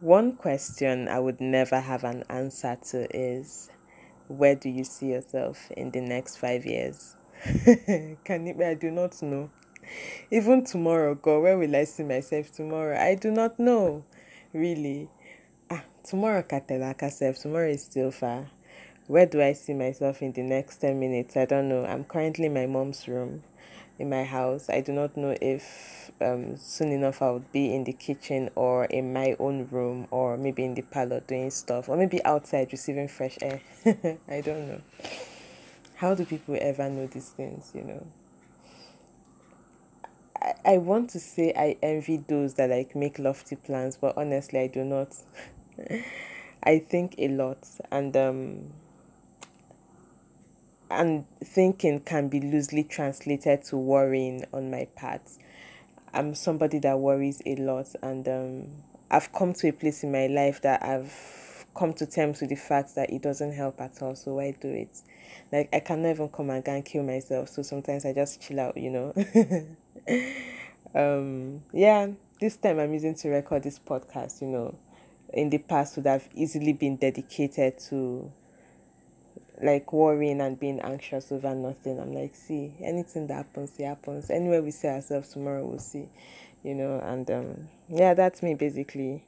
One question I would never have an answer to is where do you see yourself in the next five years? Can? I do not know. Even tomorrow, God, where will I see myself tomorrow? I do not know, really. Ah, tomorrow, Katelaka self, tomorrow is still far. Where do I see myself in the next 10 minutes? I don't know. I'm currently in my mom's room in my house. I do not know if um, soon enough I would be in the kitchen or in my own room or maybe in the parlor doing stuff or maybe outside receiving fresh air. I don't know. How do people ever know these things, you know? I, I want to say I envy those that like make lofty plans, but honestly I do not. I think a lot and um and thinking can be loosely translated to worrying on my part. I'm somebody that worries a lot, and um, I've come to a place in my life that I've come to terms with the fact that it doesn't help at all. So why do it? Like I cannot even come and go and kill myself. So sometimes I just chill out, you know. um, yeah, this time I'm using to record this podcast. You know, in the past would have easily been dedicated to like worrying and being anxious over nothing. I'm like, see, anything that happens, it happens. Anywhere we see ourselves tomorrow, we'll see, you know. And um, yeah, that's me basically.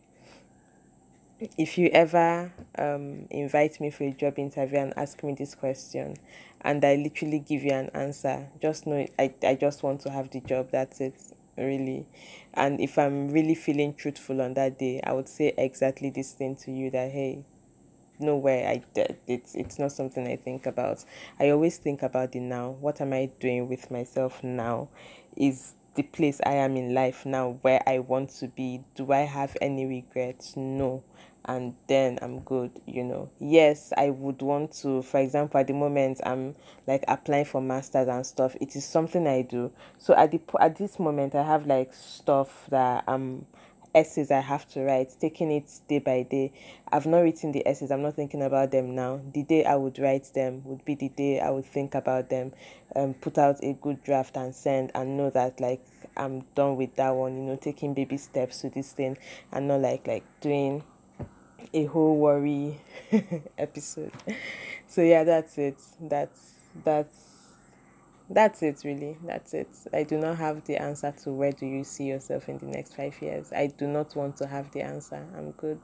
If you ever um, invite me for a job interview and ask me this question, and I literally give you an answer, just know I, I just want to have the job. That's it, really. And if I'm really feeling truthful on that day, I would say exactly this thing to you that, hey, nowhere I did. It's it's not something I think about. I always think about the now. What am I doing with myself now? Is the place I am in life now where I want to be? Do I have any regrets? No. And then I'm good, you know. Yes, I would want to, for example, at the moment I'm like applying for masters and stuff. It is something I do. So at the at this moment I have like stuff that I'm essays I have to write, taking it day by day. I've not written the essays, I'm not thinking about them now. The day I would write them would be the day I would think about them, um, put out a good draft and send and know that like I'm done with that one, you know, taking baby steps to this thing and not like like doing a whole worry episode. So yeah, that's it. That's that's that's it really. That's it. I do not have the answer to where do you see yourself in the next five years. I do not want to have the answer. I'm good